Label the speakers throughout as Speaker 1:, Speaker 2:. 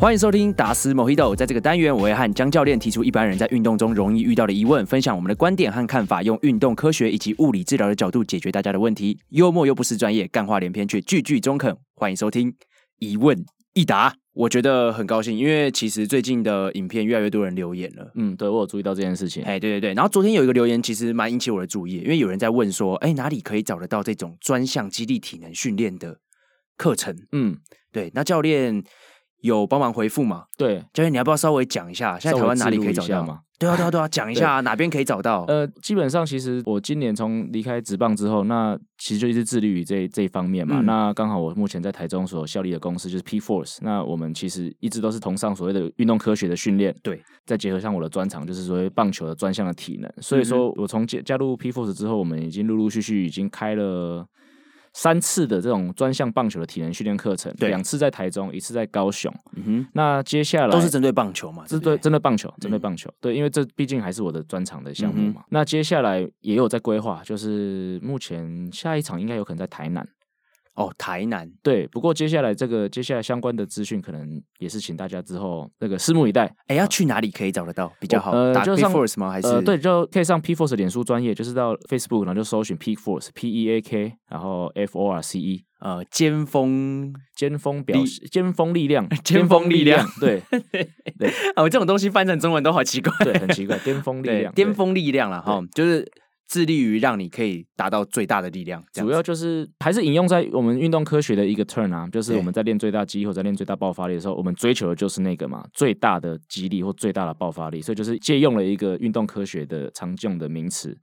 Speaker 1: 欢迎收听达斯 MOJITO，在这个单元，我会和江教练提出一般人在运动中容易遇到的疑问，分享我们的观点和看法，用运动科学以及物理治疗的角度解决大家的问题。幽默又不失专业，干话连篇却句句中肯。欢迎收听疑问一达，我觉得很高兴，因为其实最近的影片越来越多人留言了。
Speaker 2: 嗯，对，我有注意到这件事情。
Speaker 1: 哎，对对对。然后昨天有一个留言，其实蛮引起我的注意，因为有人在问说，哎，哪里可以找得到这种专项激励体能训练的课程？
Speaker 2: 嗯，
Speaker 1: 对。那教练。有帮忙回复吗？
Speaker 2: 对，
Speaker 1: 教练，你要不要稍微讲一下，现在台湾哪里可以找到吗？对啊，对啊，对啊，讲一下哪边可以找到？
Speaker 2: 呃，基本上其实我今年从离开职棒之后，那其实就一直致力于这这一方面嘛。嗯、那刚好我目前在台中所效力的公司就是 P Force，那我们其实一直都是崇尚所谓的运动科学的训练，
Speaker 1: 对，
Speaker 2: 再结合上我的专长，就是所谓棒球的专项的体能。所以说我从加加入 P Force 之后，我们已经陆陆续续已经开了。三次的这种专项棒球的体能训练课程，两次在台中，一次在高雄。嗯哼，那接下来
Speaker 1: 都是针对棒球嘛？
Speaker 2: 针对，针对棒球，针对棒球。对，因为这毕竟还是我的专长的项目嘛。那接下来也有在规划，就是目前下一场应该有可能在台南。
Speaker 1: 哦，台南
Speaker 2: 对，不过接下来这个接下来相关的资讯，可能也是请大家之后那个拭目以待。
Speaker 1: 哎，要去哪里可以找得到比较好？
Speaker 2: 呃，
Speaker 1: 打
Speaker 2: 就
Speaker 1: Peak Force 吗？还是、
Speaker 2: 呃、对，就可以上 Peak Force 脸书专业，就是到 Facebook，然后就搜寻 Peak Force，P E A K，然后 F O R C E，
Speaker 1: 呃，尖峰
Speaker 2: 尖峰表示尖峰力量，
Speaker 1: 尖峰力量，
Speaker 2: 对 对，
Speaker 1: 哦，这种东西翻成中文都好奇怪，
Speaker 2: 对，很奇怪，巅峰力量，
Speaker 1: 巅峰力量了哈，就是。致力于让你可以达到最大的力量，
Speaker 2: 主要就是还是引用在我们运动科学的一个 turn 啊，就是我们在练最大肌或者在练最大爆发力的时候，我们追求的就是那个嘛，最大的肌力或最大的爆发力，所以就是借用了一个运动科学的常用的名词。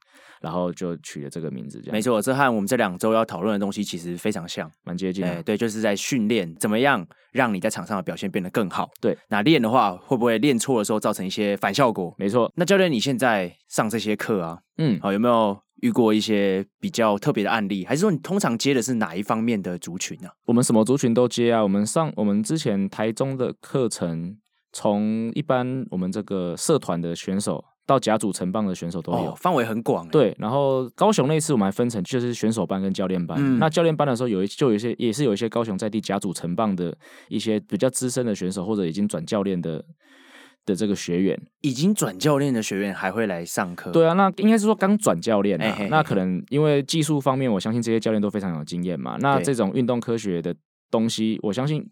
Speaker 2: 然后就取了这个名字，这样。
Speaker 1: 没错，这和我们这两周要讨论的东西其实非常像，
Speaker 2: 蛮接近的。
Speaker 1: 对，就是在训练怎么样让你在场上的表现变得更好。
Speaker 2: 对，
Speaker 1: 那练的话会不会练错的时候造成一些反效果？
Speaker 2: 没错。
Speaker 1: 那教练，你现在上这些课啊，嗯，好，有没有遇过一些比较特别的案例？还是说你通常接的是哪一方面的族群呢？
Speaker 2: 我们什么族群都接啊。我们上我们之前台中的课程，从一般我们这个社团的选手。到甲组成棒的选手都有，
Speaker 1: 哦、范围很广。
Speaker 2: 对，然后高雄那次我们还分成就是选手班跟教练班。嗯、那教练班的时候有一就有一些也是有一些高雄在地甲组成棒的一些比较资深的选手或者已经转教练的的这个学员，
Speaker 1: 已经转教练的学员还会来上课。
Speaker 2: 对啊，那应该是说刚转教练、啊，嘿嘿嘿那可能因为技术方面，我相信这些教练都非常有经验嘛。那这种运动科学的东西，我相信。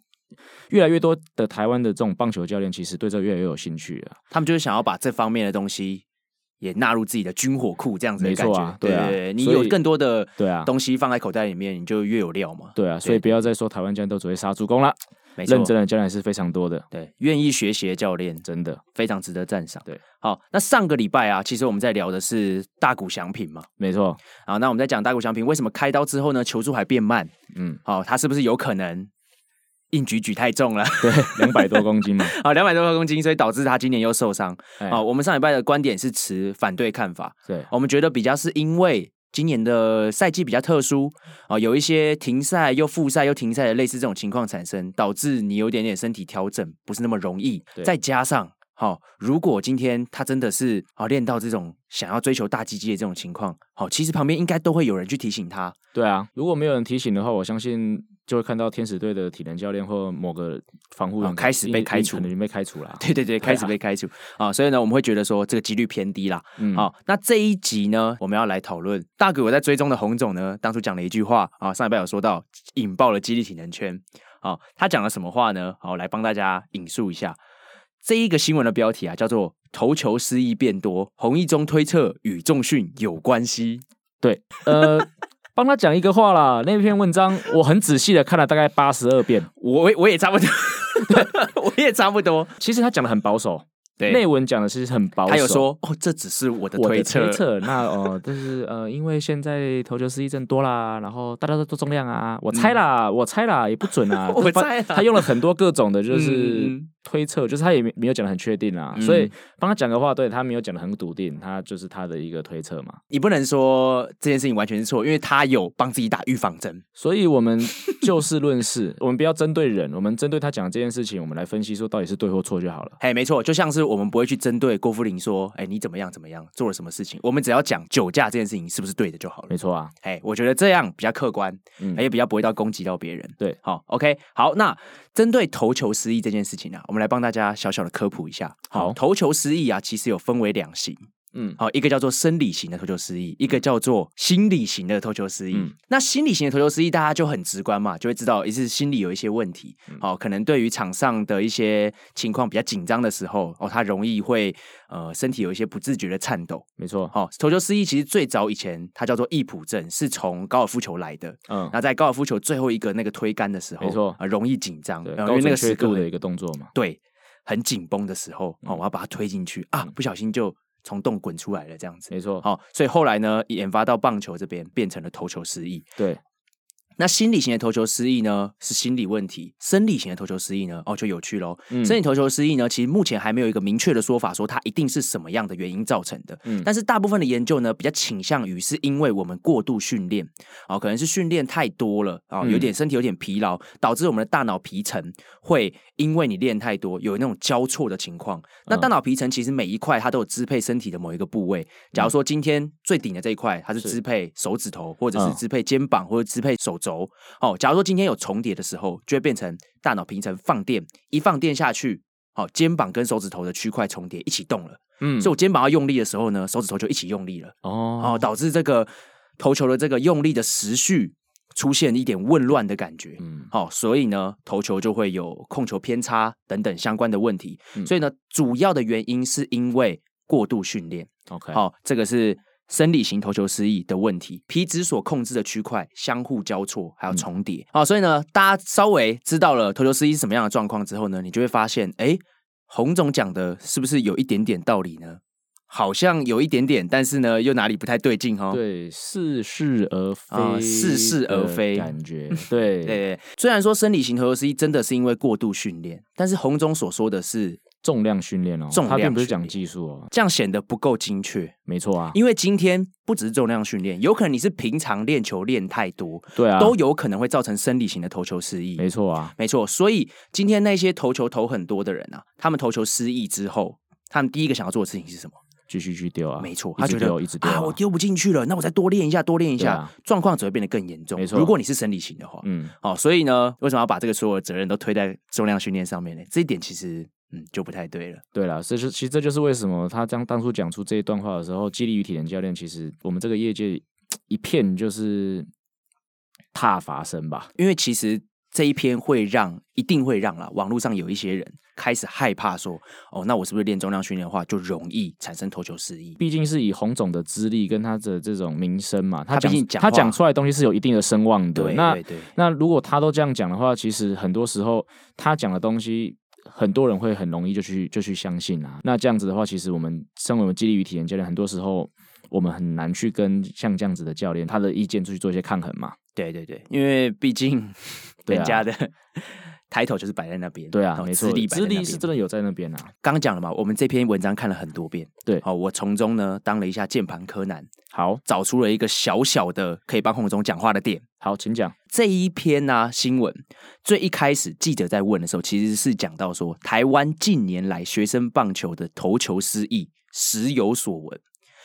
Speaker 2: 越来越多的台湾的这种棒球教练，其实对这个越来越有兴趣了。
Speaker 1: 他们就是想要把这方面的东西也纳入自己的军火库，这样子的感觉。
Speaker 2: 啊对啊，对，
Speaker 1: 你有更多的对啊东西放在口袋里面，你就越有料嘛。
Speaker 2: 对啊，所以不要再说台湾教练都只会杀助攻了。没错，认真的教练是非常多的。
Speaker 1: 对，愿意学习的教练真的非常值得赞赏。
Speaker 2: 对，
Speaker 1: 好，那上个礼拜啊，其实我们在聊的是大谷翔平嘛。
Speaker 2: 没错。
Speaker 1: 好，那我们在讲大谷翔平为什么开刀之后呢，球速还变慢？嗯，好，他是不是有可能？硬举举太重了，
Speaker 2: 对，两百多公斤嘛，
Speaker 1: 啊，两百多公斤，所以导致他今年又受伤。啊，我们上礼拜的观点是持反对看法，
Speaker 2: 对，
Speaker 1: 我们觉得比较是因为今年的赛季比较特殊，啊，有一些停赛又复赛又停赛的类似这种情况产生，导致你有点点身体调整不是那么容易，再加上，好，如果今天他真的是啊练到这种想要追求大鸡鸡的这种情况，好，其实旁边应该都会有人去提醒他。
Speaker 2: 对啊，如果没有人提醒的话，我相信。就会看到天使队的体能教练或某个防护员、哦、开始被开除，可能就被开除了。
Speaker 1: 对对对，开始被开除啊、哦！所以呢，我们会觉得说这个几率偏低啦。嗯，好、哦，那这一集呢，我们要来讨论大谷我在追踪的洪总呢，当初讲了一句话啊、哦，上礼拜有说到引爆了激励体能圈啊、哦，他讲了什么话呢？好、哦，来帮大家引述一下这一个新闻的标题啊，叫做“投球失意变多，洪一中推测与重训有关系”。
Speaker 2: 对，呃。帮他讲一个话啦，那篇文章我很仔细的看了大概八十二遍，
Speaker 1: 我我也差不多，我也差不多。
Speaker 2: 其实他讲的很保守，
Speaker 1: 对，
Speaker 2: 内文讲的其实很保守。
Speaker 1: 他有说哦，这只是我的推测，
Speaker 2: 推测。那哦，但是呃，因为现在投球失忆症多啦，然后大家都做重量啊，我猜啦，嗯、我猜啦，也不准啊。
Speaker 1: 我猜，
Speaker 2: 他用了很多各种的，就是推测，就是他也没没有讲的很确定啊，嗯、所以帮他讲的话，对他没有讲的很笃定，他就是他的一个推测嘛。
Speaker 1: 你不能说这件事情完全是错，因为他有帮自己打预防针。
Speaker 2: 所以我们就事论事，我们不要针对人，我们针对他讲的这件事情，我们来分析说到底是对或错就好了。
Speaker 1: 哎，没错，就像是我们不会去针对郭富林说，哎，你怎么样怎么样，做了什么事情，我们只要讲酒驾这件事情是不是对的就好了。
Speaker 2: 没错啊，
Speaker 1: 哎，我觉得这样比较客观，嗯，也比较不会到攻击到别人。
Speaker 2: 对，
Speaker 1: 好，OK，好，那针对投球失忆这件事情呢、啊，我们来帮大家小小的科普一下。好，投球失意啊，其实有分为两型。嗯，好，一个叫做生理型的投球失忆，一个叫做心理型的投球失忆。嗯、那心理型的投球失忆，大家就很直观嘛，就会知道，一是心理有一些问题。好、嗯，可能对于场上的一些情况比较紧张的时候，哦，他容易会呃身体有一些不自觉的颤抖。
Speaker 2: 没错，
Speaker 1: 好，投球失忆其实最早以前它叫做易普症，是从高尔夫球来的。嗯，那在高尔夫球最后一个那个推杆的时候，
Speaker 2: 没错，
Speaker 1: 啊，容易紧张，
Speaker 2: 对因为那个时刻的一个动作嘛，
Speaker 1: 对，很紧绷的时候，哦，我要把它推进去啊，不小心就。从洞滚出来了，这样子
Speaker 2: 没错。
Speaker 1: 好，所以后来呢，研发到棒球这边，变成了投球失忆。
Speaker 2: 对。
Speaker 1: 那心理型的投球失忆呢，是心理问题；生理型的投球失忆呢，哦，就有趣喽。嗯、生理投球失忆呢，其实目前还没有一个明确的说法，说它一定是什么样的原因造成的。嗯，但是大部分的研究呢，比较倾向于是因为我们过度训练，哦，可能是训练太多了，哦，有点身体有点疲劳，导致我们的大脑皮层会因为你练太多，有那种交错的情况。那大脑皮层其实每一块它都有支配身体的某一个部位。假如说今天最顶的这一块，它是支配手指头，或者是支配肩膀，或者支配手肘。哦，假如说今天有重叠的时候，就会变成大脑皮层放电，一放电下去，好，肩膀跟手指头的区块重叠一起动了，嗯，所以我肩膀要用力的时候呢，手指头就一起用力了，哦，哦，导致这个投球的这个用力的时序出现一点混乱的感觉，嗯，好，所以呢，投球就会有控球偏差等等相关的问题，嗯，所以呢，主要的原因是因为过度训练，OK，好，这个是。生理型投球失忆的问题，皮质所控制的区块相互交错，还有重叠。好、嗯哦，所以呢，大家稍微知道了投球失忆是什么样的状况之后呢，你就会发现，哎，洪总讲的是不是有一点点道理呢？好像有一点点，但是呢，又哪里不太对劲哈、哦？
Speaker 2: 对，似是而非，
Speaker 1: 似是而非
Speaker 2: 感觉。对
Speaker 1: 对，虽然说生理型投球失忆真的是因为过度训练，但是洪总所说的是。
Speaker 2: 重量训练哦，重量他并不是讲技术哦，
Speaker 1: 这样显得不够精确。
Speaker 2: 没错啊，
Speaker 1: 因为今天不只是重量训练，有可能你是平常练球练太多，
Speaker 2: 对啊，
Speaker 1: 都有可能会造成生理型的投球失忆。
Speaker 2: 没错啊，
Speaker 1: 没错。所以今天那些投球投很多的人啊，他们投球失忆之后，他们第一个想要做的事情是什么？
Speaker 2: 继续去丢啊。
Speaker 1: 没错，他觉得
Speaker 2: 一直丢啊，
Speaker 1: 我丢不进去了，那我再多练一下，多练一下，状况只会变得更严重。没错，如果你是生理型的话，嗯，好，所以呢，为什么要把这个所有的责任都推在重量训练上面呢？这一点其实。嗯，就不太对了。
Speaker 2: 对了，这就其实这就是为什么他将当初讲出这一段话的时候，激励与体能教练，其实我们这个业界一片就是挞伐声吧。
Speaker 1: 因为其实这一篇会让，一定会让啦，网络上有一些人开始害怕说，哦，那我是不是练重量训练的话，就容易产生投球失忆？
Speaker 2: 毕竟是以洪总的资历跟他的这种名声嘛，他讲他讲出来的东西是有一定的声望的。对对对。那那如果他都这样讲的话，其实很多时候他讲的东西。很多人会很容易就去就去相信啊，那这样子的话，其实我们身为我们激励与体验教练，很多时候我们很难去跟像这样子的教练他的意见出去做一些抗衡嘛。
Speaker 1: 对对对，因为毕竟人家的 title 就是摆在那边，
Speaker 2: 对啊，没错，资历是真的有在那边啊。
Speaker 1: 刚讲了嘛，我们这篇文章看了很多遍，
Speaker 2: 对，
Speaker 1: 好，我从中呢当了一下键盘柯南，
Speaker 2: 好，
Speaker 1: 找出了一个小小的可以帮洪总讲话的点。
Speaker 2: 好，请讲
Speaker 1: 这一篇呢、啊、新闻。最一开始记者在问的时候，其实是讲到说，台湾近年来学生棒球的投球失意时有所闻。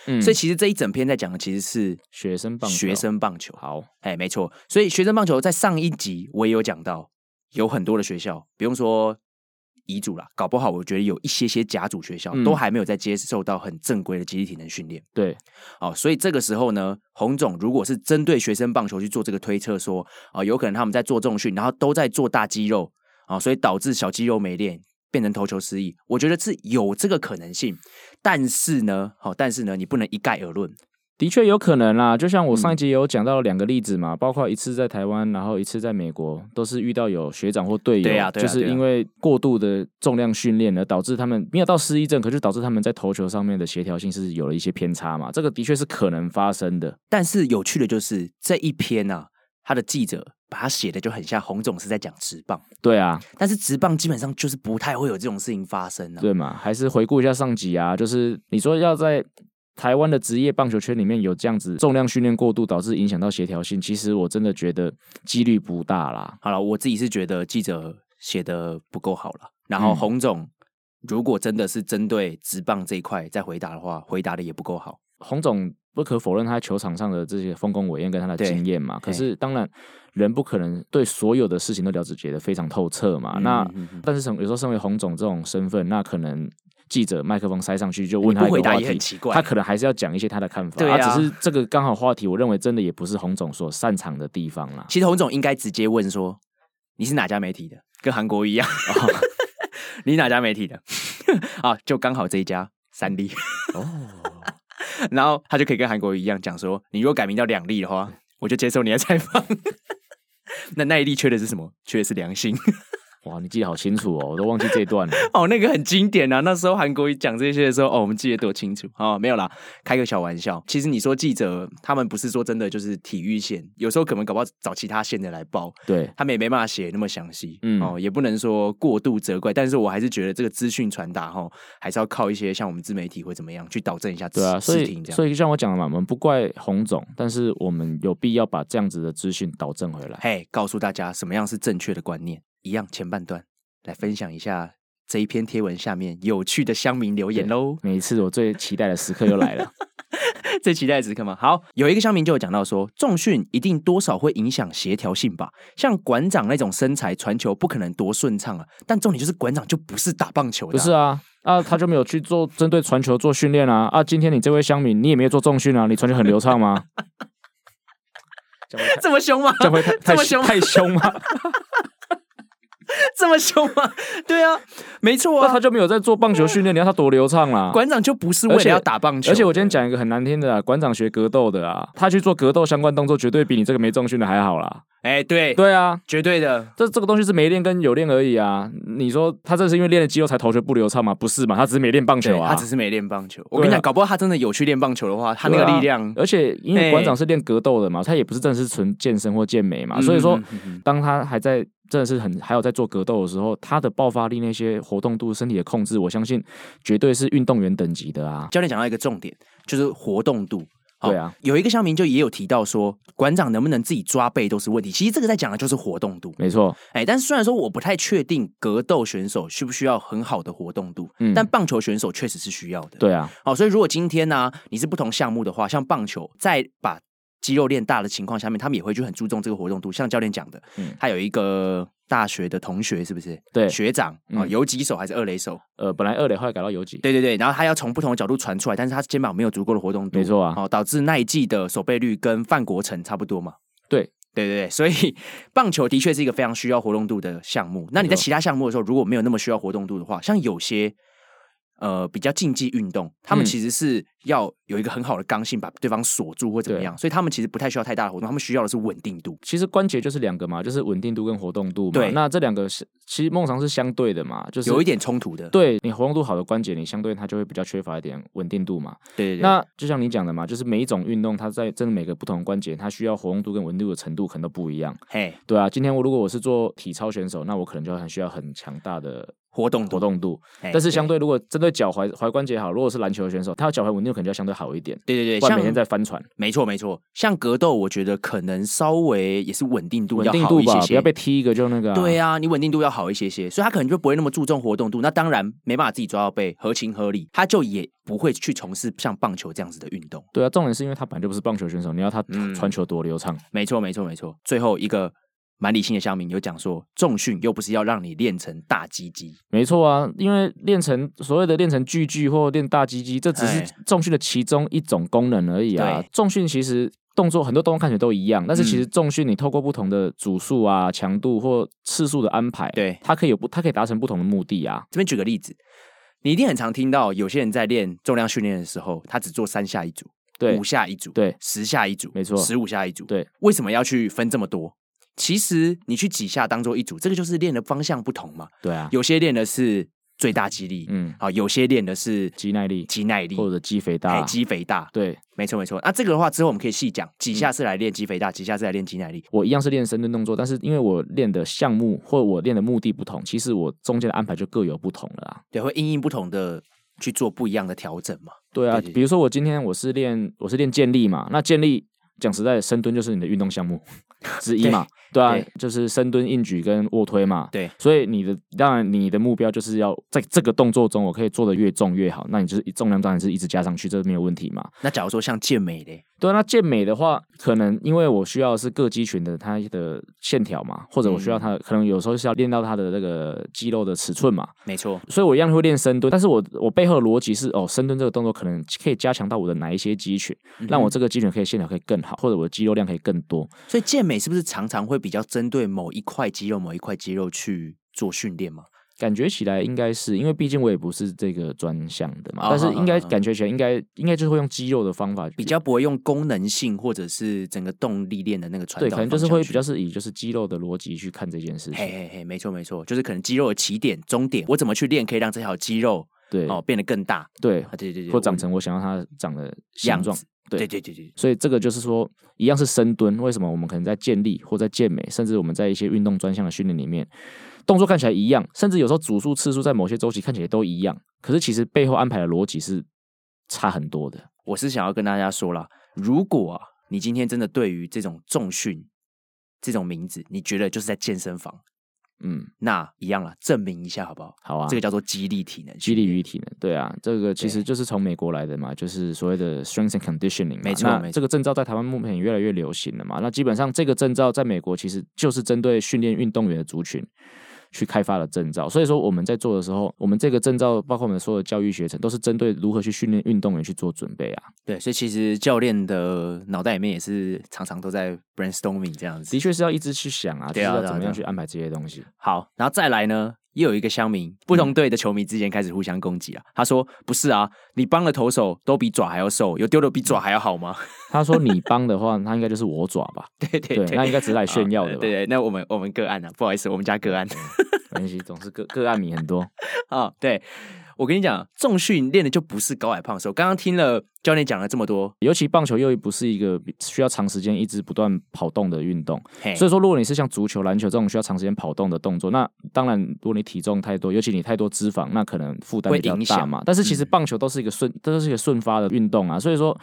Speaker 1: 嗯，所以其实这一整篇在讲的其实是
Speaker 2: 学生棒
Speaker 1: 学生棒球。
Speaker 2: 好，
Speaker 1: 哎，没错。所以学生棒球在上一集我也有讲到，有很多的学校，不用说。乙组啦，搞不好我觉得有一些些甲组学校都还没有在接受到很正规的集体体能训练。
Speaker 2: 对，
Speaker 1: 哦，所以这个时候呢，洪总如果是针对学生棒球去做这个推测，说啊，有可能他们在做重训，然后都在做大肌肉啊，所以导致小肌肉没练，变成投球失忆。我觉得是有这个可能性，但是呢，好，但是呢，你不能一概而论。
Speaker 2: 的确有可能啦，就像我上一集有讲到两个例子嘛，嗯、包括一次在台湾，然后一次在美国，都是遇到有学长或队友，对啊对啊、就是因为过度的重量训练而导致他们没有到失忆症，可是导致他们在投球上面的协调性是有了一些偏差嘛，这个的确是可能发生的。
Speaker 1: 但是有趣的就是这一篇啊，他的记者把它写的就很像洪总是在讲直棒。
Speaker 2: 对啊，
Speaker 1: 但是直棒基本上就是不太会有这种事情发生啊。
Speaker 2: 对嘛？还是回顾一下上集啊，就是你说要在台湾的职业棒球圈里面有这样子重量训练过度导致影响到协调性，其实我真的觉得几率不大啦。
Speaker 1: 好了，我自己是觉得记者写的不够好了。然后洪总、嗯、如果真的是针对直棒这一块在回答的话，回答的也不够好。
Speaker 2: 洪总不可否认他在球场上的这些丰功伟业跟他的经验嘛，可是当然人不可能对所有的事情都了解得非常透彻嘛。嗯、那、但是有时候身为洪总这种身份，那可能记者麦克风塞上去就问他一个话题，他可能还是要讲一些他的看法。对啊，啊，只是这个刚好话题，我认为真的也不是洪总所擅长的地方啦。
Speaker 1: 其实洪总应该直接问说：“你是哪家媒体的？”跟韩国一样，你哪家媒体的？啊，就刚好这一家三立哦。然后他就可以跟韩国一样讲说：“你如果改名叫两立的话，我就接受你的采访。”那那一例缺的是什么？缺的是良心。
Speaker 2: 哇，你记得好清楚哦，我都忘记这一段了。
Speaker 1: 哦，那个很经典啊，那时候韩国瑜讲这些的时候，哦，我们记得多清楚。哦，没有啦，开个小玩笑。其实你说记者他们不是说真的就是体育线，有时候可能搞不好找其他线的来报，
Speaker 2: 对，
Speaker 1: 他们也没办法写那么详细。嗯，哦，也不能说过度责怪，但是我还是觉得这个资讯传达哈，还是要靠一些像我们自媒体会怎么样去导正一下。
Speaker 2: 对啊，所以所以像我讲的嘛，我们不怪洪总，但是我们有必要把这样子的资讯导正回来。
Speaker 1: 嘿，告诉大家什么样是正确的观念，一样前半段。来分享一下这一篇贴文下面有趣的乡民留言喽！
Speaker 2: 每一次我最期待的时刻又来了，
Speaker 1: 最期待的时刻吗？好，有一个乡民就有讲到说，重训一定多少会影响协调性吧？像馆长那种身材传球不可能多顺畅啊！但重点就是馆长就不是打棒球的，
Speaker 2: 不是啊？啊，他就没有去做针对传球做训练啊！啊，今天你这位乡民你也没有做重训啊？你传球很流畅吗？
Speaker 1: 这么凶吗？
Speaker 2: 这回太太凶太凶吗？
Speaker 1: 这么凶吗？对啊，没错啊，
Speaker 2: 那他就没有在做棒球训练，你看他多流畅啦！
Speaker 1: 馆长就不是为了要打棒球，
Speaker 2: 而且我今天讲一个很难听的啊，馆长学格斗的啊，他去做格斗相关动作，绝对比你这个没重训的还好啦。
Speaker 1: 哎，对
Speaker 2: 对啊，
Speaker 1: 绝对的，
Speaker 2: 这这个东西是没练跟有练而已啊。你说他这是因为练了肌肉才投球不流畅吗？不是嘛，他只是没练棒球啊，
Speaker 1: 他只是没练棒球。我跟你讲，搞不好他真的有去练棒球的话，他那个力量，
Speaker 2: 而且因为馆长是练格斗的嘛，他也不是真的是纯健身或健美嘛，所以说当他还在。真的是很还有在做格斗的时候，他的爆发力、那些活动度、身体的控制，我相信绝对是运动员等级的啊。
Speaker 1: 教练讲到一个重点，就是活动度。
Speaker 2: 对啊，
Speaker 1: 有一个乡民就也有提到说，馆长能不能自己抓背都是问题。其实这个在讲的就是活动度，
Speaker 2: 没错。
Speaker 1: 哎，但是虽然说我不太确定格斗选手需不需要很好的活动度，嗯，但棒球选手确实是需要的。
Speaker 2: 对啊，
Speaker 1: 好，所以如果今天呢，啊，你是不同项目的话，像棒球，再把肌肉练大的情况下面，他们也会去很注重这个活动度。像教练讲的，嗯，他有一个。大学的同学是不是？
Speaker 2: 对，
Speaker 1: 学长啊，游击手还是二垒手？
Speaker 2: 呃，本来二垒后来改到游击。
Speaker 1: 对对对，然后他要从不同的角度传出来，但是他肩膀没有足够的活动度，
Speaker 2: 没错啊，
Speaker 1: 导致那一季的守备率跟范国成差不多嘛。
Speaker 2: 对
Speaker 1: 对对对，所以棒球的确是一个非常需要活动度的项目。那你在其他项目的时候，如果没有那么需要活动度的话，像有些。呃，比较竞技运动，他们其实是要有一个很好的刚性，把对方锁住或怎么样，所以他们其实不太需要太大的活动，他们需要的是稳定度。
Speaker 2: 其实关节就是两个嘛，就是稳定度跟活动度嘛。对，那这两个是其实梦常是相对的嘛，就是
Speaker 1: 有一点冲突的。
Speaker 2: 对，你活动度好的关节，你相对它就会比较缺乏一点稳定度嘛。
Speaker 1: 对，对，对。
Speaker 2: 那就像你讲的嘛，就是每一种运动，它在真的每个不同的关节，它需要活动度跟稳定度的程度可能都不一样。
Speaker 1: 嘿，
Speaker 2: 对啊，今天我如果我是做体操选手，那我可能就很需要很强大的。
Speaker 1: 活动
Speaker 2: 活动度，但是相对如果针对脚踝踝关节好，如果是篮球的选手，他的脚踝稳定可能就要相对好一点。
Speaker 1: 对对对，
Speaker 2: 不然每天在翻船。
Speaker 1: 没错没错，像格斗，我觉得可能稍微也是稳定度要好一些些，
Speaker 2: 不要被踢一个就那个、啊。
Speaker 1: 对啊，你稳定度要好一些些，所以他可能就不会那么注重活动度。那当然没办法自己抓到背，合情合理，他就也不会去从事像棒球这样子的运动。
Speaker 2: 对啊，重点是因为他本来就不是棒球选手，你要他传球多流畅。
Speaker 1: 嗯、没错没错没错，最后一个。蛮理性的乡民有讲说，重训又不是要让你练成大鸡鸡。
Speaker 2: 没错啊，因为练成所谓的练成巨巨或练大鸡鸡，这只是重训的其中一种功能而已啊。重训其实动作很多动作看起来都一样，但是其实重训你透过不同的组数啊、强度或次数的安排，
Speaker 1: 对，
Speaker 2: 它可以有不，它可以达成不同的目的啊。
Speaker 1: 这边举个例子，你一定很常听到有些人在练重量训练的时候，他只做三下一组，对，五下一组，
Speaker 2: 对，
Speaker 1: 十下一组，
Speaker 2: 没错，
Speaker 1: 十五下一组，
Speaker 2: 对，
Speaker 1: 为什么要去分这么多？其实你去几下当做一组，这个就是练的方向不同嘛。
Speaker 2: 对啊，
Speaker 1: 有些练的是最大肌力，嗯，好，有些练的是
Speaker 2: 肌耐力、
Speaker 1: 肌耐力
Speaker 2: 或者肌肥大、
Speaker 1: 肌肥大，
Speaker 2: 对，
Speaker 1: 没错没错。那这个的话之后我们可以细讲，几下是来练肌肥大，几下是来练肌耐力。
Speaker 2: 我一样是练深蹲动作，但是因为我练的项目或我练的目的不同，其实我中间的安排就各有不同了啊。
Speaker 1: 对，会因应不同的去做不一样的调整嘛。
Speaker 2: 对啊，比如说我今天我是练我是练健力嘛，那健力讲实在，深蹲就是你的运动项目 之一嘛。对啊，对就是深蹲、硬举跟卧推嘛。对，所以你的当然你的目标就是要在这个动作中，我可以做的越重越好。那你就是重量当然是一直加上去，这没有问题嘛。
Speaker 1: 那假如说像健美嘞？
Speaker 2: 对，那健美的话，可能因为我需要是各肌群的它的线条嘛，或者我需要它、嗯、可能有时候是要练到它的那个肌肉的尺寸嘛。
Speaker 1: 没错，
Speaker 2: 所以我一样会练深蹲，但是我我背后的逻辑是哦，深蹲这个动作可能可以加强到我的哪一些肌群，嗯、让我这个肌群可以线条可以更好，或者我的肌肉量可以更多。
Speaker 1: 所以健美是不是常常会比较针对某一块肌肉、某一块肌肉去做训练吗？
Speaker 2: 感觉起来应该是因为毕竟我也不是这个专项的嘛，但是应该感觉起来应该应该就是会用肌肉的方法，
Speaker 1: 比较不会用功能性或者是整个动力链的那个传导。
Speaker 2: 对，可能就是会比较是以就是肌肉的逻辑去看这件事情。
Speaker 1: 嘿嘿嘿，没错没错，就是可能肌肉的起点、终点，我怎么去练可以让这条肌肉对哦变得更大？
Speaker 2: 对，
Speaker 1: 对对对，
Speaker 2: 或长成我想要它长的样状。对
Speaker 1: 对对对，
Speaker 2: 所以这个就是说，一样是深蹲，为什么我们可能在健力或在健美，甚至我们在一些运动专项的训练里面，动作看起来一样，甚至有时候组数次数在某些周期看起来都一样，可是其实背后安排的逻辑是差很多的。
Speaker 1: 我是想要跟大家说啦，如果啊，你今天真的对于这种重训这种名字，你觉得就是在健身房。嗯，那一样了，证明一下好不好？
Speaker 2: 好啊，
Speaker 1: 这个叫做肌力体能，
Speaker 2: 肌力与体能，对啊，这个其实就是从美国来的嘛，就是所谓的 strength and conditioning，没错，没错。这个证照在台湾目前也越来越流行了嘛，那基本上这个证照在美国其实就是针对训练运动员的族群。去开发的证照，所以说我们在做的时候，我们这个证照包括我们所有的教育学程，都是针对如何去训练运动员去做准备啊。
Speaker 1: 对，所以其实教练的脑袋里面也是常常都在 brainstorming 这样子，
Speaker 2: 的确是要一直去想啊，对啊，怎么样去安排这些东西。
Speaker 1: 好，然后再来呢？又有一个乡民，不同队的球迷之间开始互相攻击了。他说：“不是啊，你帮的投手都比爪还要瘦，有丢的比爪还要好吗？”
Speaker 2: 他说：“你帮的话，他应该就是我爪吧？”
Speaker 1: 对对对，
Speaker 2: 那应该只是来炫耀的。
Speaker 1: 对对，那我们我们个案啊？不好意思，我们家个案，
Speaker 2: 没 关系，总是个个案名很多
Speaker 1: 啊。对。我跟你讲，重训练的就不是高矮胖瘦。刚刚听了教练讲了这么多，
Speaker 2: 尤其棒球又不是一个需要长时间一直不断跑动的运动，所以说，如果你是像足球、篮球这种需要长时间跑动的动作，那当然，如果你体重太多，尤其你太多脂肪，那可能负担比较大嘛。但是其实棒球都是一个顺，都是一个顺发的运动啊，所以说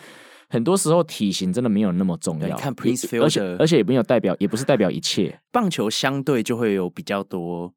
Speaker 2: 很多时候体型真的没有那么重要。你
Speaker 1: 看 Prince Fielder，
Speaker 2: 而且而且也没有代表，也不是代表一切。
Speaker 1: 棒球相对就会有比较多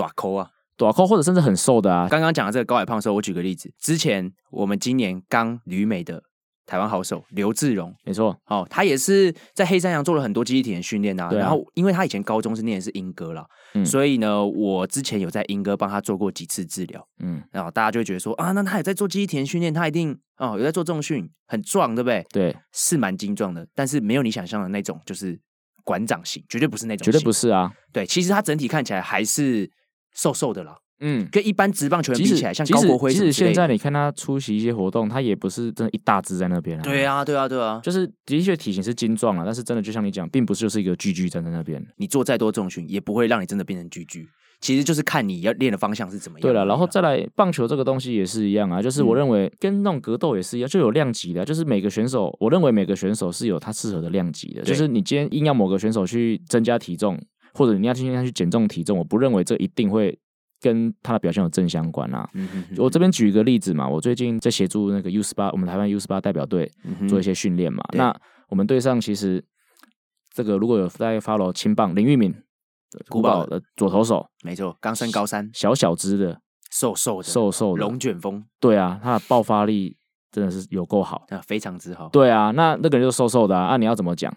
Speaker 1: 大颗啊。
Speaker 2: 短扣或者甚至很瘦的啊！
Speaker 1: 刚刚讲的这个高矮胖瘦，我举个例子，之前我们今年刚旅美的台湾好手刘志荣，
Speaker 2: 没错，
Speaker 1: 哦，他也是在黑山羊做了很多肌力体能训练啊。然后，因为他以前高中是念的是英歌啦，嗯，所以呢，我之前有在英歌帮他做过几次治疗，嗯，然后大家就会觉得说啊，那他也在做肌力体能训练，他一定哦有在做重训，很壮，对不对？
Speaker 2: 对，
Speaker 1: 是蛮精壮的，但是没有你想象的那种，就是馆长型，绝对不是那种，
Speaker 2: 绝对不是啊。
Speaker 1: 对，其实他整体看起来还是瘦瘦的啦。嗯，跟一般职棒球员比起来，像高国辉，
Speaker 2: 其实现在你看他出席一些活动，他也不是真的一大只在那边。
Speaker 1: 对啊，对啊，对啊，
Speaker 2: 就是的确体型是精壮了，但是真的就像你讲，并不是就是一个巨巨站在那边。
Speaker 1: 你做再多重训，也不会让你真的变成巨巨。其实就是看你要练的方向是怎么样。
Speaker 2: 对了，然后再来棒球这个东西也是一样啊，就是我认为跟那种格斗也是一样，就有量级的，就是每个选手，我认为每个选手是有他适合的量级的。就是你今天硬要某个选手去增加体重，或者你要今天去减重体重，我不认为这一定会。跟他的表现有正相关啊！嗯、哼哼我这边举一个例子嘛，我最近在协助那个 U 十八，我们台湾 U 十八代表队做一些训练嘛。嗯、那我们队上其实这个如果有在 follow 青棒林玉敏，古堡的左投手，
Speaker 1: 没错，刚升高三，
Speaker 2: 小小只的，
Speaker 1: 瘦瘦的，
Speaker 2: 瘦瘦的
Speaker 1: 龙卷风，
Speaker 2: 对啊，他的爆发力真的是有够好，
Speaker 1: 非常之好。
Speaker 2: 对啊，那那个人就瘦瘦的啊，啊你要怎么讲？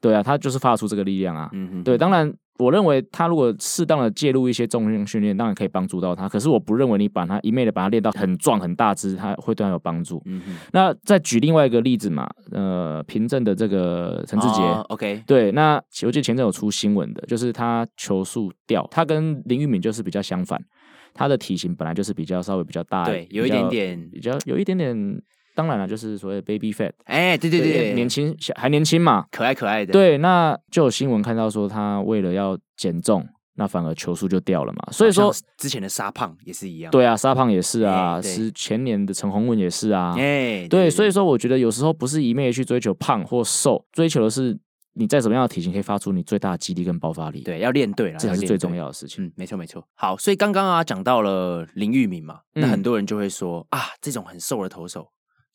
Speaker 2: 对啊，他就是发出这个力量啊。嗯哼哼对，当然。我认为他如果适当的介入一些重量训练，当然可以帮助到他。可是我不认为你把他一昧的把他练到很壮很大只，他会对他有帮助。嗯哼。那再举另外一个例子嘛，呃，平镇的这个陈志杰、哦、，OK，对，那我记得前阵有出新闻的，就是他球速掉，他跟林玉敏就是比较相反，他的体型本来就是比较稍微比较大，
Speaker 1: 对，有一点点
Speaker 2: 比较有一点点。当然了，就是所谓 baby fat，
Speaker 1: 哎、欸，对对对，
Speaker 2: 年轻小还年轻嘛，
Speaker 1: 可爱可爱的。
Speaker 2: 对，那就有新闻看到说，他为了要减重，那反而球速就掉了嘛。所以说
Speaker 1: 之前的沙胖也是一样，
Speaker 2: 对啊，沙胖也是啊，是前年的陈鸿文也是啊，
Speaker 1: 哎，
Speaker 2: 对，所以说我觉得有时候不是一昧去追求胖或瘦，追求的是。你在什么样的体型可以发出你最大的肌力跟爆发力？
Speaker 1: 对，要练对了，
Speaker 2: 这才是最重要的事情。
Speaker 1: 嗯，没错没错。好，所以刚刚啊讲到了林玉敏嘛，那很多人就会说、嗯、啊，这种很瘦的投手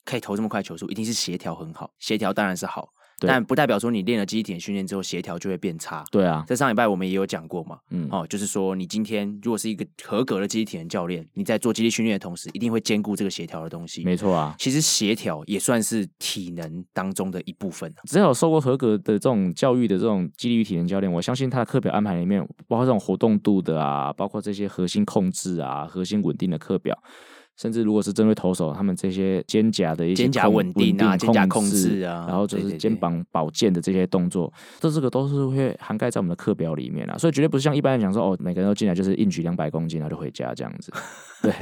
Speaker 1: 可以投这么快球速，一定是协调很好。协调当然是好。但不代表说你练了肌力体能训练之后协调就会变差。
Speaker 2: 对啊，
Speaker 1: 在上礼拜我们也有讲过嘛，
Speaker 2: 嗯，
Speaker 1: 哦，就是说你今天如果是一个合格的肌力体能教练，你在做肌力训练的同时，一定会兼顾这个协调的东西。
Speaker 2: 没错啊，
Speaker 1: 其实协调也算是体能当中的一部分。
Speaker 2: 只要有受过合格的这种教育的这种肌力与体能教练，我相信他的课表安排里面，包括这种活动度的啊，包括这些核心控制啊、核心稳定的课表。甚至如果是针对投手，他们这些肩胛的一些
Speaker 1: 肩胛稳定啊、肩胛控制啊，
Speaker 2: 然后就是肩膀保健的这些动作，这这个都是会涵盖在我们的课表里面啊。所以绝对不是像一般人讲说哦，每个人都进来就是硬举两百公斤，然后就回家这样子。对，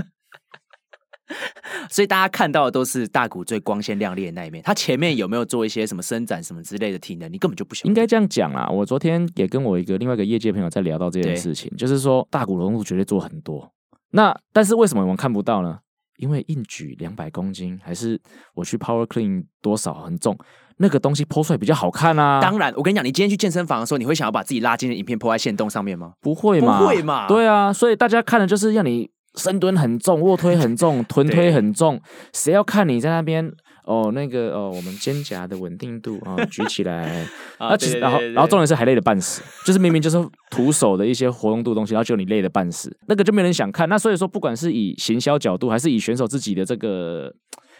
Speaker 1: 所以大家看到的都是大谷最光鲜亮丽的那一面，他前面有没有做一些什么伸展什么之类的体能，你根本就不晓得。
Speaker 2: 应该这样讲啦，我昨天也跟我一个另外一个业界朋友在聊到这件事情，就是说大谷的动作绝对做很多，那但是为什么我们看不到呢？因为硬举两百公斤，还是我去 power clean 多少很重，那个东西 po 出来比较好看啊。
Speaker 1: 当然，我跟你讲，你今天去健身房的时候，你会想要把自己拉筋的影片 po 在线动上面吗？
Speaker 2: 不会嘛，
Speaker 1: 不会嘛。
Speaker 2: 对啊，所以大家看的就是让你深蹲很重，卧推很重，臀推很重，谁要看你在那边？哦，那个哦，我们肩胛的稳定度啊、哦，举起来 啊，其实然后然后重点是还累得半死，就是明明就是徒手的一些活动度东西，然后就你累得半死，那个就没人想看。那所以说，不管是以行销角度，还是以选手自己的这个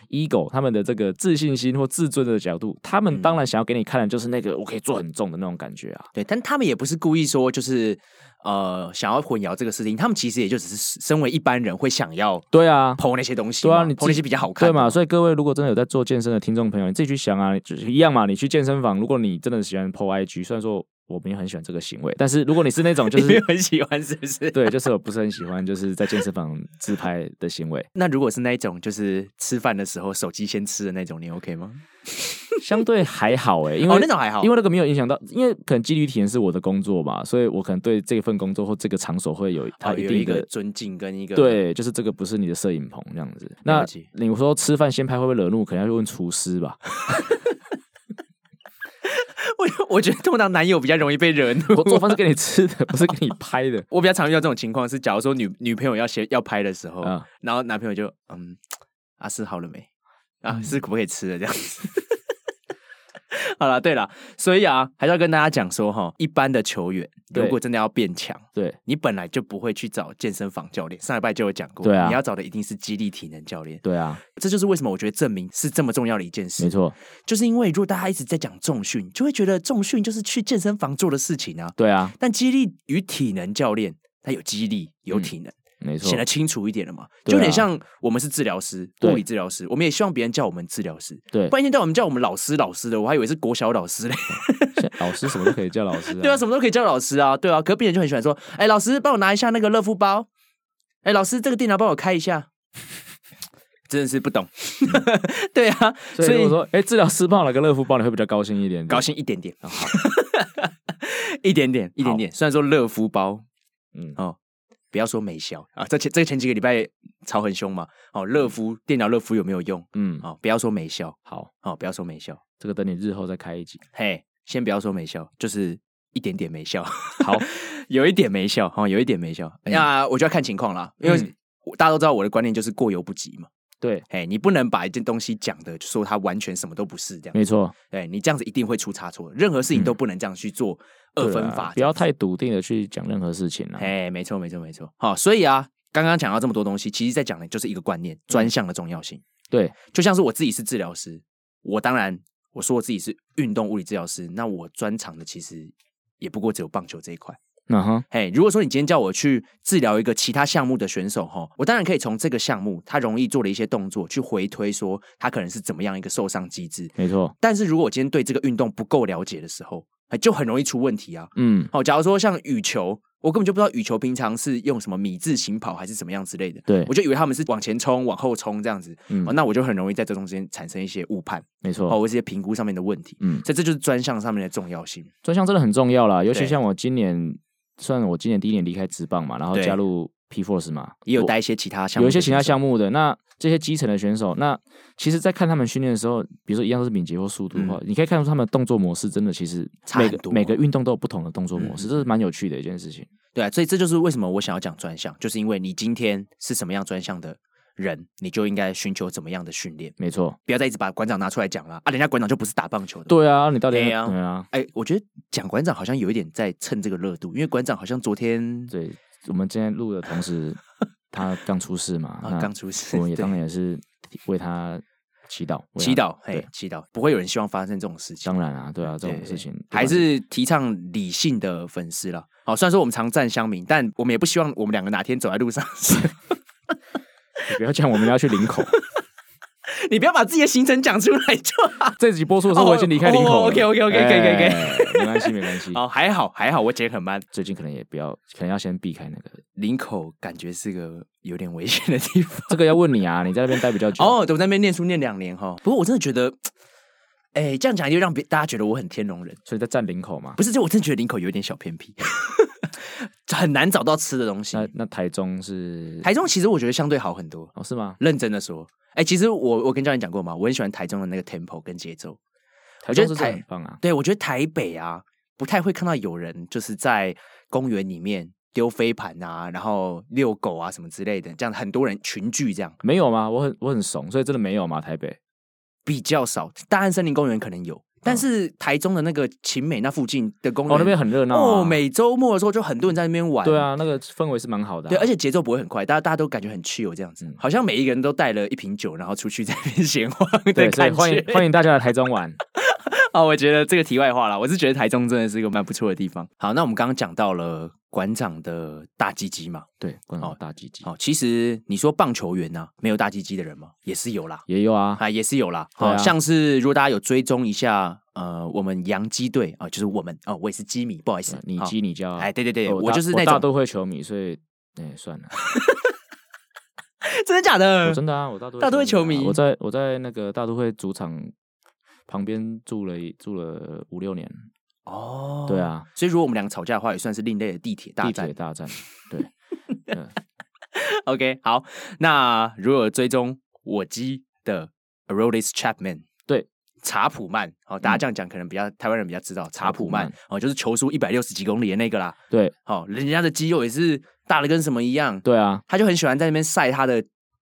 Speaker 2: ego，他们的这个自信心或自尊的角度，他们当然想要给你看的就是那个我可以做很重的那种感觉啊。
Speaker 1: 对，但他们也不是故意说就是。呃，想要混淆这个事情，他们其实也就只是身为一般人会想要
Speaker 2: 对啊
Speaker 1: po 那些东西，
Speaker 2: 对啊，你
Speaker 1: po 那些比较好看，
Speaker 2: 对嘛？所以各位如果真的有在做健身的听众朋友，你自己去想啊，就是一样嘛。你去健身房，如果你真的喜欢 po IG，虽然说。我没有很喜欢这个行为，但是如果你是那种就是
Speaker 1: 很喜欢，是不是？
Speaker 2: 对，就是我不是很喜欢，就是在健身房自拍的行为。
Speaker 1: 那如果是那一种，就是吃饭的时候手机先吃的那种，你 OK 吗？
Speaker 2: 相对还好哎，因为、哦、
Speaker 1: 那种还好，
Speaker 2: 因为那个没有影响到，因为可能肌力体验是我的工作嘛，所以我可能对这份工作或这个场所会有他一定的、
Speaker 1: 尊敬跟一个
Speaker 2: 对，就是这个不是你的摄影棚这样子。那你说吃饭先拍会不会惹怒？可能要去问厨师吧。
Speaker 1: 我我觉得通常男友比较容易被惹怒。
Speaker 2: 我做饭是给你吃的，不是给你拍的。
Speaker 1: 我比较常遇到这种情况是，假如说女女朋友要先要拍的时候，嗯、然后男朋友就嗯，阿、啊、是好了没？啊，是可不可以吃的这样子？好了，对了，所以啊，还是要跟大家讲说哈，一般的球员如果真的要变强，
Speaker 2: 对
Speaker 1: 你本来就不会去找健身房教练。上礼拜就有讲过，
Speaker 2: 对啊，
Speaker 1: 你要找的一定是激励体能教练。
Speaker 2: 对啊，
Speaker 1: 这就是为什么我觉得证明是这么重要的一件事。
Speaker 2: 没错，
Speaker 1: 就是因为如果大家一直在讲重训，就会觉得重训就是去健身房做的事情啊。
Speaker 2: 对啊，
Speaker 1: 但激励与体能教练他有激励有体能。嗯
Speaker 2: 没错，
Speaker 1: 显得清楚一点了嘛，就有点像我们是治疗师，物理治疗师，我们也希望别人叫我们治疗师，
Speaker 2: 对，
Speaker 1: 不然一天到晚我们叫我们老师老师的，我还以为是国小老师嘞。
Speaker 2: 老师什么都可以叫老师，
Speaker 1: 对啊，什么都可以叫老师啊，对啊，可是病人就很喜欢说，哎，老师帮我拿一下那个乐肤包，哎，老师这个电脑帮我开一下，真的是不懂，对啊，
Speaker 2: 所以我说，哎，治疗师帮我拿个乐肤包，你会比较高兴一点，
Speaker 1: 高兴一点点，一点点，一点点，虽然说乐肤包，嗯。哦。不要说没效啊！这前这个前几个礼拜吵很凶嘛。哦，热敷电脑热敷有没有用？嗯，哦，不要说没效，
Speaker 2: 好，
Speaker 1: 哦，不要说没效，
Speaker 2: 这个等你日后再开一集。
Speaker 1: 嘿，先不要说没效，就是一点点没效。
Speaker 2: 好，
Speaker 1: 有一点没效，哦，有一点没效。那、嗯、我就要看情况啦，因为大家都知道我的观念就是过犹不及嘛。
Speaker 2: 对，
Speaker 1: 哎，你不能把一件东西讲的说它完全什么都不是这样。
Speaker 2: 没错，
Speaker 1: 对，你这样子一定会出差错。任何事情都不能这样去做二分法，
Speaker 2: 不要太笃定的去讲任何事情了。
Speaker 1: 哎，没错，没错，没错。好，所以啊，刚刚讲到这么多东西，其实在讲的就是一个观念，专项的重要性。
Speaker 2: 对，
Speaker 1: 就像是我自己是治疗师，我当然我说我自己是运动物理治疗师，那我专长的其实也不过只有棒球这一块。
Speaker 2: 嗯哼，
Speaker 1: 嘿，如果说你今天叫我去治疗一个其他项目的选手哈，我当然可以从这个项目他容易做的一些动作去回推，说他可能是怎么样一个受伤机制。
Speaker 2: 没错，
Speaker 1: 但是如果我今天对这个运动不够了解的时候，就很容易出问题啊。
Speaker 2: 嗯，
Speaker 1: 好，假如说像羽球，我根本就不知道羽球平常是用什么米字形跑还是怎么样之类的，
Speaker 2: 对，
Speaker 1: 我就以为他们是往前冲、往后冲这样子，嗯，那我就很容易在这中间产生一些误判。
Speaker 2: 没错，
Speaker 1: 哦，或这些评估上面的问题。嗯，所以这就是专项上面的重要性。
Speaker 2: 专项真的很重要啦，尤其像我今年。算我今年第一年离开职棒嘛，然后加入 P Force 嘛，
Speaker 1: 也有带一些其他项目，
Speaker 2: 有一些其他项目的那。这些基层的选手，那其实，在看他们训练的时候，比如说一样都是敏捷或速度的话，嗯、你可以看出他们的动作模式真的其实每个每个运动都有不同的动作模式，嗯、这是蛮有趣的一件事情。
Speaker 1: 对啊，所以这就是为什么我想要讲专项，就是因为你今天是什么样专项的人，你就应该寻求怎么样的训练。
Speaker 2: 没错，
Speaker 1: 不要再一直把馆长拿出来讲了啊！人家馆长就不是打棒球的。
Speaker 2: 对啊，你到底对啊？对啊。
Speaker 1: 哎，我觉得讲馆长好像有一点在蹭这个热度，因为馆长好像昨天
Speaker 2: 对我们今天录的同时，他刚出事嘛，
Speaker 1: 啊，刚出事，
Speaker 2: 我们也当然也是。为他祈祷，
Speaker 1: 祈祷，嘿，祈祷，不会有人希望发生这种事情。
Speaker 2: 当然啊，对啊，这种事情
Speaker 1: 还是提倡理性的粉丝了。好，虽然说我们常战乡民，但我们也不希望我们两个哪天走在路上。
Speaker 2: 你不要讲，我们要去林口。
Speaker 1: 你不要把自己的行程讲出来就好。
Speaker 2: 这集播出的时候我已经离开林口了。
Speaker 1: OK OK OK，可以可以可以，
Speaker 2: 没关系没关系。
Speaker 1: 哦，还好还好，我姐很慢。
Speaker 2: 最近可能也不要，可能要先避开那个
Speaker 1: 林口，感觉是个有点危险的地方。
Speaker 2: 这个要问你啊，你在那边待比较久。
Speaker 1: 哦，我在那边念书念两年哈。不过我真的觉得，哎，这样讲就让别大家觉得我很天龙人。
Speaker 2: 所以在站领口嘛？
Speaker 1: 不是，就我真的觉得领口有点小偏僻，很难找到吃的东西。
Speaker 2: 那那台中是？
Speaker 1: 台中其实我觉得相对好很多。
Speaker 2: 哦，是吗？
Speaker 1: 认真的说。哎、欸，其实我我跟教练讲过嘛，我很喜欢台中的那个 tempo 跟节奏。
Speaker 2: 台中是很棒啊。
Speaker 1: 对，我觉得台北啊，不太会看到有人就是在公园里面丢飞盘啊，然后遛狗啊什么之类的，这样很多人群聚这样。
Speaker 2: 没有吗？我很我很怂，所以真的没有吗？台北
Speaker 1: 比较少，大安森林公园可能有。但是台中的那个勤美那附近的公园
Speaker 2: 哦，那边很热闹
Speaker 1: 哦。每周末的时候就很多人在那边玩。
Speaker 2: 对啊，那个氛围是蛮好的。
Speaker 1: 对，而且节奏不会很快，大家大家都感觉很 chill 这样子，好像每一个人都带了一瓶酒，然后出去在那边闲晃。
Speaker 2: 对，所以欢迎欢迎大家来台中玩。
Speaker 1: 哦，我觉得这个题外话啦，我是觉得台中真的是一个蛮不错的地方。好，那我们刚刚讲到了馆长的大鸡鸡嘛？
Speaker 2: 对，馆长大鸡鸡。
Speaker 1: 哦，其实你说棒球员呢、啊，没有大鸡鸡的人吗？也是有啦，
Speaker 2: 也有啊，
Speaker 1: 啊，也是有啦。好、啊哦、像是如果大家有追踪一下。呃，我们洋基队啊，就是我们哦，我也是基米，不好意思，
Speaker 2: 你基你叫，
Speaker 1: 哎，对对对，
Speaker 2: 我
Speaker 1: 就是那种
Speaker 2: 大都会球迷，所以哎，算了，
Speaker 1: 真的假的？
Speaker 2: 真的啊，我大都
Speaker 1: 大都会球迷，
Speaker 2: 我在我在那个大都会主场旁边住了住了五六年，
Speaker 1: 哦，
Speaker 2: 对啊，
Speaker 1: 所以如果我们两个吵架的话，也算是另类的地铁大战，
Speaker 2: 地铁大战，对，
Speaker 1: OK，好，那如果追踪我基的 Aroldis Chapman，
Speaker 2: 对。
Speaker 1: 查普曼，哦，大家这样讲可能比较台湾人比较知道查普曼，哦，就是球速一百六十几公里的那个啦。
Speaker 2: 对，
Speaker 1: 哦，人家的肌肉也是大的跟什么一样。
Speaker 2: 对啊，
Speaker 1: 他就很喜欢在那边晒他的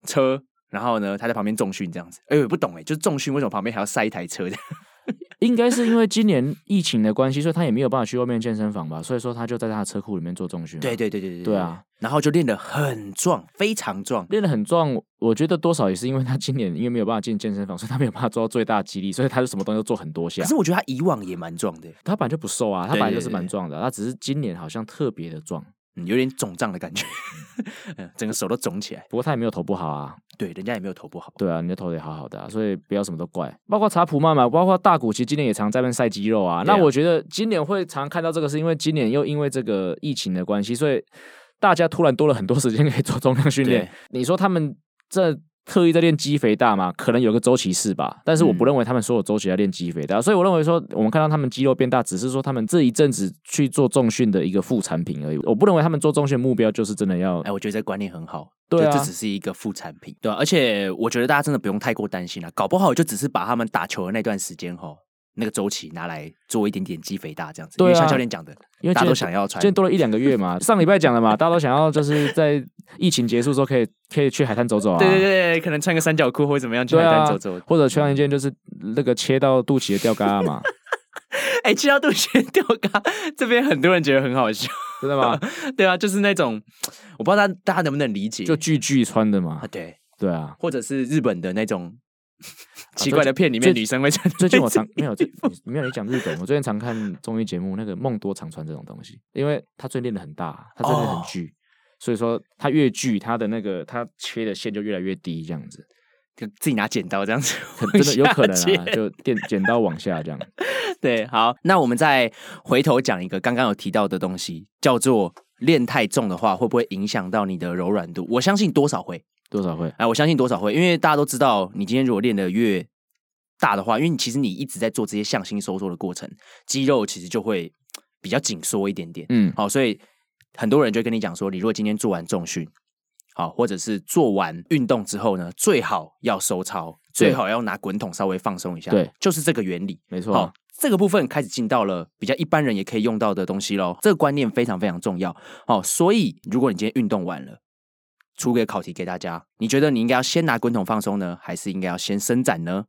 Speaker 1: 车，然后呢，他在旁边重训这样子。哎，我不懂哎，就是重训为什么旁边还要塞一台车的？
Speaker 2: 应该是因为今年疫情的关系，所以他也没有办法去外面健身房吧，所以说他就在他的车库里面做重训。
Speaker 1: 对对对对对
Speaker 2: 对啊，
Speaker 1: 然后就练得很壮，非常壮，
Speaker 2: 练得很壮。我觉得多少也是因为他今年因为没有办法进健身房，所以他没有办法做到最大肌力，所以他就什么东西都做很多下。
Speaker 1: 可是我觉得他以往也蛮壮的，
Speaker 2: 他本来就不瘦啊，他本来就是蛮壮的，他只是今年好像特别的壮。
Speaker 1: 嗯，有点肿胀的感觉，整个手都肿起来。
Speaker 2: 不过他也没有投不好啊，
Speaker 1: 对，人家也没有投不好。
Speaker 2: 对啊，人家投的也好好的啊，所以不要什么都怪。包括查普曼嘛，包括大谷，其实今年也常在那边晒肌肉啊。啊那我觉得今年会常看到这个，是因为今年又因为这个疫情的关系，所以大家突然多了很多时间可以做重量训练。你说他们这。特意在练肌肥大嘛？可能有个周期是吧？但是我不认为他们所有周期在练肌肥大，嗯、所以我认为说，我们看到他们肌肉变大，只是说他们这一阵子去做重训的一个副产品而已。我不认为他们做重训目标就是真的要。
Speaker 1: 哎，我觉得这观念很好。
Speaker 2: 对啊，
Speaker 1: 这只是一个副产品，对啊，而且我觉得大家真的不用太过担心了，搞不好就只是把他们打球的那段时间哈。那个周期拿来做一点点肌肥大这样子，因为像教练讲的，因为大家都想要穿，
Speaker 2: 现在多了一两个月嘛。上礼拜讲了嘛，大家都想要就是在疫情结束之后可以可以去海滩走走啊。
Speaker 1: 对对对，可能穿个三角裤或者怎么样去海滩走走，
Speaker 2: 或者穿一件就是那个切到肚脐的吊嘎嘛。
Speaker 1: 哎、欸，切到肚脐的吊嘎，这边很多人觉得很好笑，
Speaker 2: 真的吗？
Speaker 1: 对啊，就是那种我不知道大家大家能不能理解，
Speaker 2: 就巨巨穿的嘛。
Speaker 1: 对
Speaker 2: 对啊，
Speaker 1: 或者是日本的那种。奇怪的片里面女生会穿，
Speaker 2: 最近我常没有，没有你讲日本，我最近常看综艺节目，那个梦多常穿这种东西，因为他最近练的很大，他真的很巨，所以说他越巨，他的那个他切的线就越来越低，这样子，
Speaker 1: 就自己拿剪刀这样子，
Speaker 2: 真的有可能啊，就剪剪刀往下这样。
Speaker 1: 对，好，那我们再回头讲一个刚刚有提到的东西，叫做练太重的话会不会影响到你的柔软度？我相信多少会。
Speaker 2: 多少会？
Speaker 1: 哎，我相信多少会，因为大家都知道，你今天如果练的越大的话，因为你其实你一直在做这些向心收缩的过程，肌肉其实就会比较紧缩一点点。嗯，好，所以很多人就跟你讲说，你如果今天做完重训，好，或者是做完运动之后呢，最好要收操，最好要拿滚筒稍微放松一下。
Speaker 2: 对，
Speaker 1: 就是这个原理，
Speaker 2: 没错。
Speaker 1: 好这个部分开始进到了比较一般人也可以用到的东西喽。这个观念非常非常重要。好，所以如果你今天运动完了，出个考题给大家，你觉得你应该要先拿滚筒放松呢，还是应该要先伸展呢？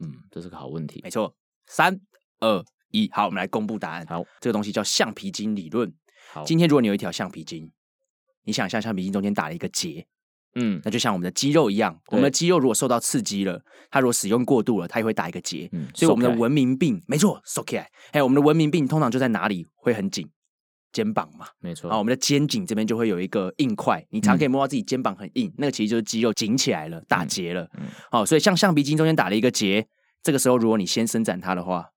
Speaker 2: 嗯，这是个好问题。
Speaker 1: 没错，三二一，好，我们来公布答案。
Speaker 2: 好，
Speaker 1: 这个东西叫橡皮筋理论。
Speaker 2: 好，
Speaker 1: 今天如果你有一条橡皮筋，你想象橡皮筋中间打了一个结。嗯，那就像我们的肌肉一样，我们的肌肉如果受到刺激了，它如果使用过度了，它也会打一个结。嗯，所以我们的文明病，没错，so okay。还有我们的文明病通常就在哪里会很紧？肩膀嘛，
Speaker 2: 没错。
Speaker 1: 啊，我们的肩颈这边就会有一个硬块，你常可以摸到自己肩膀很硬，那个其实就是肌肉紧起来了，打结了。嗯，好，所以像橡皮筋中间打了一个结，这个时候如果你先伸展它的话，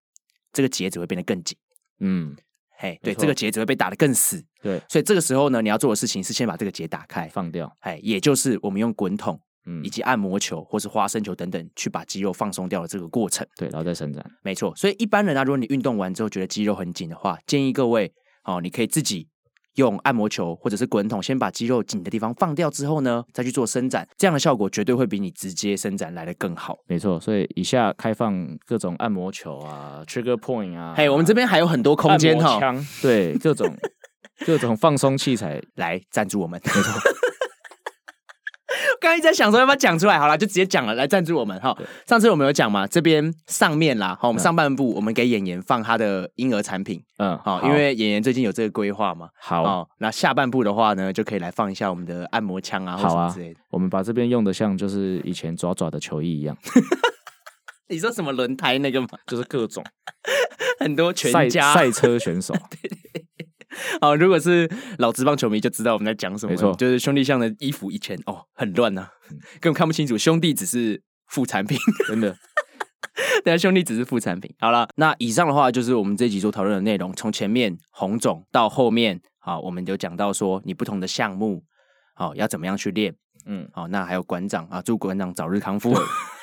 Speaker 1: 这个结只会变得更紧。嗯。嘿，对，这个结只会被打得更死。
Speaker 2: 对，
Speaker 1: 所以这个时候呢，你要做的事情是先把这个结打开，
Speaker 2: 放掉。
Speaker 1: 哎，也就是我们用滚筒，嗯，以及按摩球或是花生球等等，去把肌肉放松掉的这个过程。
Speaker 2: 对，然后再伸展。
Speaker 1: 没错，所以一般人啊，如果你运动完之后觉得肌肉很紧的话，建议各位，哦，你可以自己。用按摩球或者是滚筒，先把肌肉紧的地方放掉之后呢，再去做伸展，这样的效果绝对会比你直接伸展来的更好。
Speaker 2: 没错，所以以下开放各种按摩球啊，trigger point 啊，
Speaker 1: 嘿，我们这边还有很多空间哈，
Speaker 2: 对，各种 各种放松器材
Speaker 1: 来赞助我们。没错。刚刚一直在想说要不要讲出来，好了，就直接讲了，来赞助我们哈。上次我们有讲嘛，这边上面啦，好，我们上半部我们给演员放他的婴儿产品，嗯，好，因为演员最近有这个规划嘛，
Speaker 2: 好，
Speaker 1: 那下半部的话呢，就可以来放一下我们的按摩枪啊，或什么之类的。
Speaker 2: 我们把这边用的像就是以前爪爪的球衣一样。
Speaker 1: 你说什么轮胎那个吗？
Speaker 2: 就是各种
Speaker 1: 很多全家
Speaker 2: 赛车选手。对对
Speaker 1: 好，如果是老职棒球迷就知道我们在讲什么，
Speaker 2: 没错，
Speaker 1: 就是兄弟象的衣服以前哦很乱呐、啊，根本看不清楚，兄弟只是副产品，
Speaker 2: 真的，
Speaker 1: 对啊，兄弟只是副产品。好了，那以上的话就是我们这一集所讨论的内容，从前面红肿到后面，好，我们就讲到说你不同的项目，好要怎么样去练，嗯，好，那还有馆长啊，祝馆长早日康复，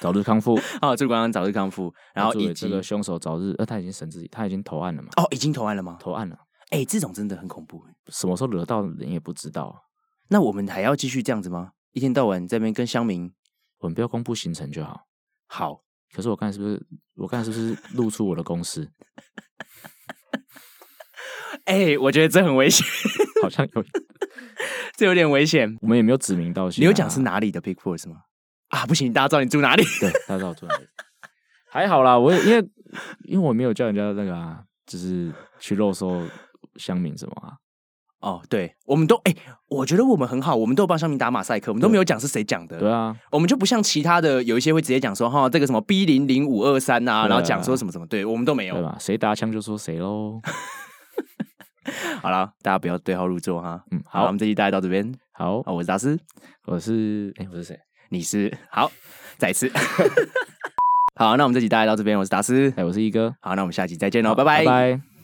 Speaker 2: 早日康复，
Speaker 1: 好，祝馆长早日康复，然后以及
Speaker 2: 这个凶手早日，呃，他已经审自己，他已经投案了嘛？
Speaker 1: 哦，已经投案了吗？
Speaker 2: 投案了。
Speaker 1: 哎、欸，这种真的很恐怖，
Speaker 2: 什么时候惹到人也不知道。
Speaker 1: 那我们还要继续这样子吗？一天到晚在那边跟乡民，
Speaker 2: 我们不要公布行程就好。
Speaker 1: 好，
Speaker 2: 可是我刚才是不是，我刚才是不是露出我的公司？
Speaker 1: 哎、欸，我觉得这很危险，
Speaker 2: 好像有，
Speaker 1: 这有点危险。
Speaker 2: 我们也没有指名道姓、啊。
Speaker 1: 你有讲是哪里的 Big Force 吗？啊，不行，大家知道你住哪里？
Speaker 2: 对，大家知道我住哪里。还好啦，我因为因为我没有叫人家那个啊，就是去肉搜。乡民什么啊？
Speaker 1: 哦，对，我们都哎、欸，我觉得我们很好，我们都有帮乡民打马赛克，我们都没有讲是谁讲的。
Speaker 2: 对啊，
Speaker 1: 我们就不像其他的有一些会直接讲说哈，这个什么 B 零零五二三啊，然后讲说什么什么，对我们都没有，
Speaker 2: 对吧？谁搭枪就说谁喽。
Speaker 1: 好了，大家不要对号入座哈。嗯，好，我们这期大概到这边。
Speaker 2: 好，
Speaker 1: 我是达斯，
Speaker 2: 我是哎，我是谁？
Speaker 1: 你是好，再次。好，那我们这期大概到这边，我是达斯，
Speaker 2: 哎，我是一哥。
Speaker 1: 好，那我们下期再见喽，拜拜。
Speaker 2: 拜拜。